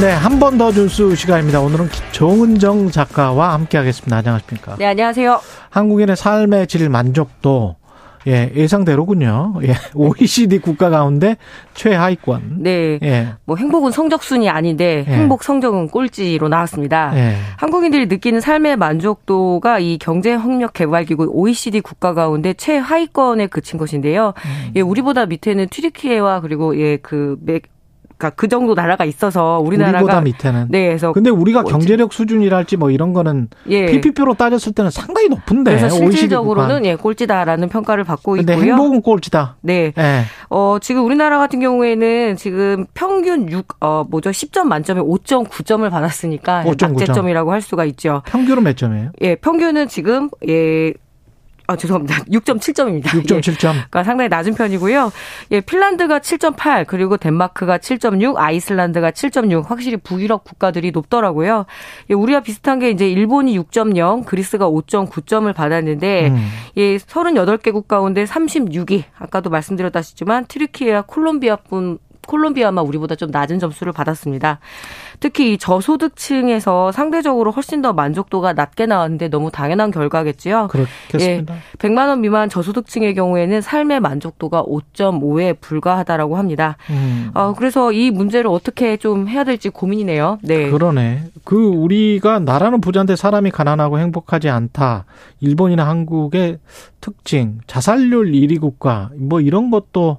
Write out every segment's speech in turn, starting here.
네, 한 번더 뉴스 시간입니다. 오늘은 정은정 작가와 함께 하겠습니다. 안녕하십니까? 네, 안녕하세요. 한국인의 삶의 질 만족도 예, 예상대로군요. 예, OECD 국가 가운데 최하위권. 네. 예. 뭐 행복은 성적 순이 아닌데 예. 행복 성적은 꼴찌로 나왔습니다. 예. 한국인들이 느끼는 삶의 만족도가 이 경제 협력 개발 기구 OECD 국가 가운데 최하위권에 그친 것인데요. 음. 예, 우리보다 밑에는 튀르키예와 그리고 예, 그 그러니까 그 정도 나라가 있어서 우리나라가 우리보다 밑에는. 네, 그래서 근데 우리가 뭐 경제력 수준이랄지 뭐 이런 거는 예. PPP로 따졌을 때는 상당히 높은데. 그래서 실질적으로는 예, 꼴찌다라는 평가를 받고 있고요. 근데 행복은 꼴찌다. 네. 예. 어, 지금 우리나라 같은 경우에는 지금 평균 6 어, 뭐죠? 10점 만점에 5.9점을 받았으니까 5.9점. 낙제점이라고 할 수가 있죠. 평균은 몇 점이에요? 예, 평균은 지금 예 아, 죄송합니다. 6.7점입니다. 6.7점. 예. 그러니까 상당히 낮은 편이고요. 예, 핀란드가 7.8, 그리고 덴마크가 7.6, 아이슬란드가 7.6. 확실히 북유럽 국가들이 높더라고요. 예, 우리와 비슷한 게 이제 일본이 6.0, 그리스가 5.9점을 받았는데, 음. 예, 38개국 가운데 36위. 아까도 말씀드렸다시지만, 튀르키예와 콜롬비아뿐 콜롬비아만 우리보다 좀 낮은 점수를 받았습니다. 특히 이 저소득층에서 상대적으로 훨씬 더 만족도가 낮게 나왔는데 너무 당연한 결과겠지요. 그렇겠습니다. 예, 100만 원 미만 저소득층의 경우에는 삶의 만족도가 5.5에 불과하다라고 합니다. 음. 어, 그래서 이 문제를 어떻게 좀 해야 될지 고민이네요. 네. 그러네. 그 우리가 나라는 부자인데 사람이 가난하고 행복하지 않다. 일본이나 한국의 특징, 자살률 1위 국가 뭐 이런 것도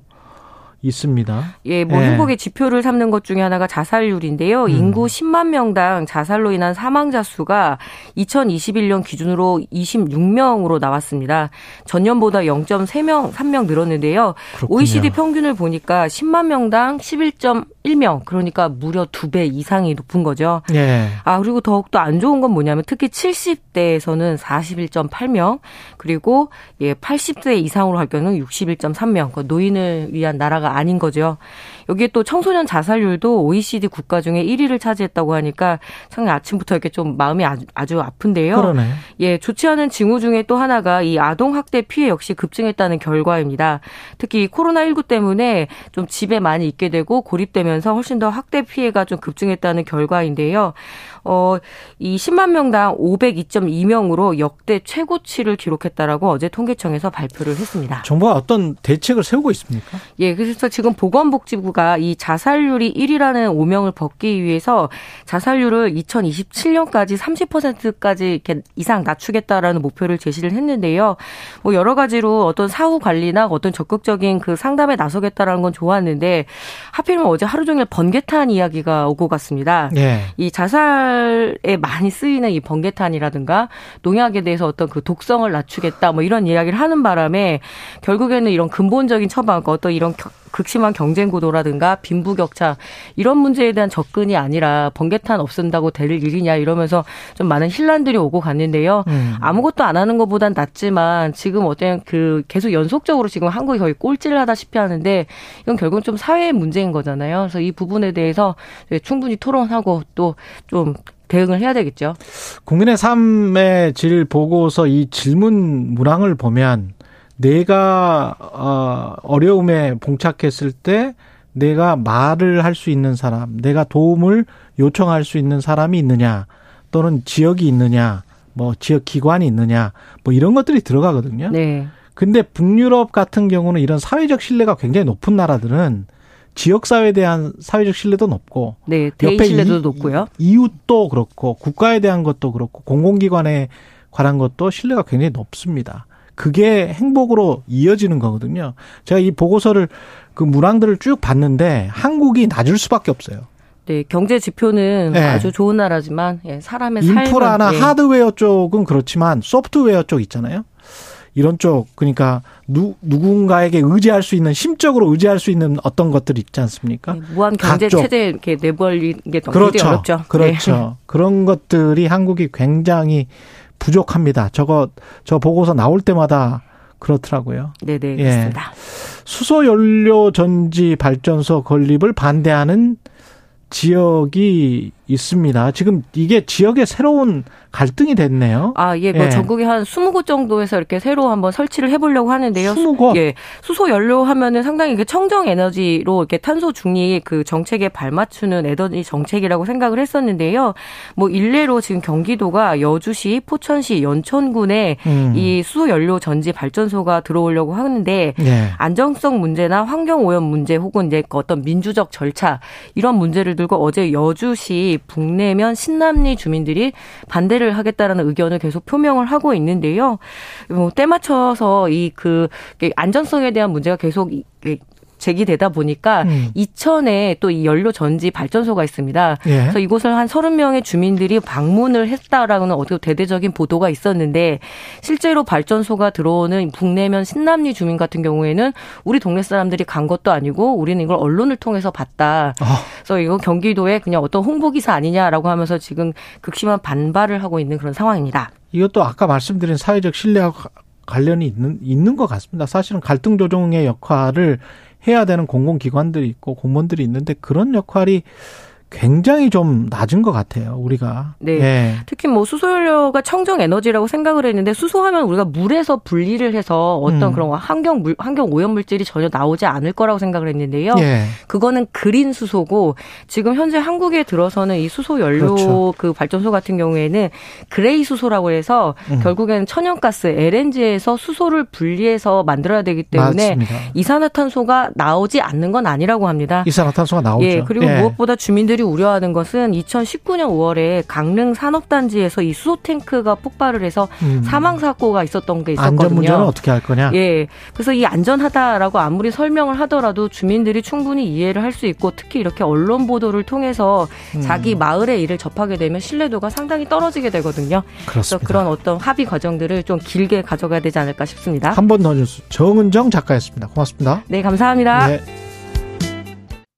있습니다. 예, 뭐 예. 행복의 지표를 삼는 것 중에 하나가 자살률인데요. 음. 인구 10만 명당 자살로 인한 사망자 수가 2021년 기준으로 26명으로 나왔습니다. 전년보다 0.3명, 3명 늘었는데요. 그렇군요. OECD 평균을 보니까 10만 명당 11.1명, 그러니까 무려 2배 이상이 높은 거죠. 예. 아, 그리고 더욱더 안 좋은 건 뭐냐면 특히 70대에서는 41.8명, 그리고 예, 80대 이상으로 할 경우는 61.3명. 그러니까 노인을 위한 나라가 아닌 거죠. 여기에 또 청소년 자살률도 OECD 국가 중에 1위를 차지했다고 하니까 참 아침부터 이렇게 좀 마음이 아주, 아주 아픈데요. 그러네. 예, 좋지 않은 징후 중에 또 하나가 이 아동 학대 피해 역시 급증했다는 결과입니다. 특히 코로나 19 때문에 좀 집에 많이 있게 되고 고립되면 서 훨씬 더 학대 피해가 좀 급증했다는 결과인데요. 어, 이 10만 명당 502.2명으로 역대 최고치를 기록했다라고 어제 통계청에서 발표를 했습니다. 정부가 어떤 대책을 세우고 있습니까? 예, 그래서 지금 보건복지부가 이 자살률이 1위라는 오명을 벗기 위해서 자살률을 2027년까지 30%까지 이렇게 이상 낮추겠다라는 목표를 제시를 했는데요. 뭐 여러 가지로 어떤 사후 관리나 어떤 적극적인 그 상담에 나서겠다라는 건 좋았는데 하필이면 어제 하루 종일 번개탄 이야기가 오고 갔습니다. 예. 이 자살 생활에 많이 쓰이는 이 번개탄이라든가 농약에 대해서 어떤 그 독성을 낮추겠다 뭐 이런 이야기를 하는 바람에 결국에는 이런 근본적인 처방, 어떤 이런 극심한 경쟁 구도라든가 빈부격차 이런 문제에 대한 접근이 아니라 번개탄 없앤다고 될 일이냐 이러면서 좀 많은 혼란들이 오고 갔는데요. 음. 아무것도 안 하는 것보단 낫지만 지금 어떤 그 계속 연속적으로 지금 한국이 거의 꼴찌를 하다시피 하는데 이건 결국 좀 사회의 문제인 거잖아요. 그래서 이 부분에 대해서 충분히 토론하고 또 좀 대응을 해야 되겠죠. 국민의 삶의 질 보고서 이 질문 문항을 보면 내가 어, 어려움에 봉착했을 때 내가 말을 할 수 있는 사람, 내가 도움을 요청할 수 있는 사람이 있느냐, 또는 지역이 있느냐, 뭐 지역 기관이 있느냐, 뭐 이런 것들이 들어가거든요. 네. 근데 북유럽 같은 경우는 이런 사회적 신뢰가 굉장히 높은 나라들은 지역 사회에 대한 사회적 신뢰도 높고, 네, 옆에 신뢰도 이, 높고요. 이웃도 그렇고 국가에 대한 것도 그렇고 공공기관에 관한 것도 신뢰가 굉장히 높습니다. 그게 행복으로 이어지는 거거든요. 제가 이 보고서를 그 문항들을 쭉 봤는데 한국이 낮을 수밖에 없어요. 네, 경제 지표는 네. 아주 좋은 나라지만 예, 사람의 인프라나 삶은, 예. 하드웨어 쪽은 그렇지만 소프트웨어 쪽 있잖아요. 이런 쪽 그러니까 누, 누군가에게 의지할 수 있는 심적으로 의지할 수 있는 어떤 것들이 있지 않습니까? 네, 무한 경제 체제 이렇게 내버리는 게 그렇죠. 어렵죠. 그렇죠. 네. 그런 것들이 한국이 굉장히 부족합니다. 저거 저 보고서 나올 때마다 그렇더라고요. 네네 예. 그렇습니다. 수소 연료 전지 발전소 건립을 반대하는 지역이 있습니다. 지금 이게 지역의 새로운 갈등이 됐네요. 아, 예, 뭐 예. 전국에 한 20곳 정도에서 이렇게 새로 한번 설치를 해보려고 하는데요. 20곳? 예, 수소 연료 하면은 상당히 이게 청정 에너지로 이렇게 탄소 중립 그 정책에 발맞추는 에너지 정책이라고 생각을 했었는데요. 뭐 일례로 지금 경기도가 여주시, 포천시, 연천군에 음. 이 수소 연료 전지 발전소가 들어오려고 하는데 예. 안정성 문제나 환경 오염 문제 혹은 이제 어떤 민주적 절차 이런 문제를 들고 어제 여주시 북내면 신남리 주민들이 반대를 하겠다라는 의견을 계속 표명을 하고 있는데요. 뭐 때 맞춰서 이 그 안전성에 대한 문제가 계속 제기되다 보니까 음. 이천에 또 이 연료 전지 발전소가 있습니다. 예. 그래서 이곳을 한 서른 명의 주민들이 방문을 했다라는 어떻게 대대적인 보도가 있었는데 실제로 발전소가 들어오는 북내면 신남리 주민 같은 경우에는 우리 동네 사람들이 간 것도 아니고 우리는 이걸 언론을 통해서 봤다. 어. 그래서 이거 경기도에 그냥 어떤 홍보 기사 아니냐라고 하면서 지금 극심한 반발을 하고 있는 그런 상황입니다. 이것도 아까 말씀드린 사회적 신뢰와 관련이 있는 있는 것 같습니다. 사실은 갈등 조정의 역할을 해야 되는 공공기관들이 있고 공무원들이 있는데 그런 역할이 굉장히 좀 낮은 것 같아요, 우리가. 네. 예. 특히 뭐 수소연료가 청정 에너지라고 생각을 했는데 수소하면 우리가 물에서 분리를 해서 어떤 음. 그런 환경 물, 환경 오염 물질이 전혀 나오지 않을 거라고 생각을 했는데요. 예. 그거는 그린 수소고 지금 현재 한국에 들어서는 이 수소 연료 그렇죠. 그 발전소 같은 경우에는 그레이 수소라고 해서 음. 결국에는 천연가스 LNG에서 수소를 분리해서 만들어야 되기 때문에 맞습니다. 이산화탄소가 나오지 않는 건 아니라고 합니다. 이산화탄소가 나오죠. 예. 그리고 예. 무엇보다 주민들이 주민들이 우려하는 것은 2019년 5월에 강릉 산업단지에서 이 수소 탱크가 폭발을 해서 음. 사망 사고가 있었던 게 있었거든요. 안전 문제는 어떻게 할 거냐? 예. 그래서 이 안전하다라고 아무리 설명을 하더라도 주민들이 충분히 이해를 할 수 있고 특히 이렇게 언론 보도를 통해서 음. 자기 마을의 일을 접하게 되면 신뢰도가 상당히 떨어지게 되거든요. 그렇습니다. 그래서 그런 어떤 합의 과정들을 좀 길게 가져가야 되지 않을까 싶습니다. 한 번 더 뉴스 정은정 작가였습니다. 고맙습니다. 네, 감사합니다. 네.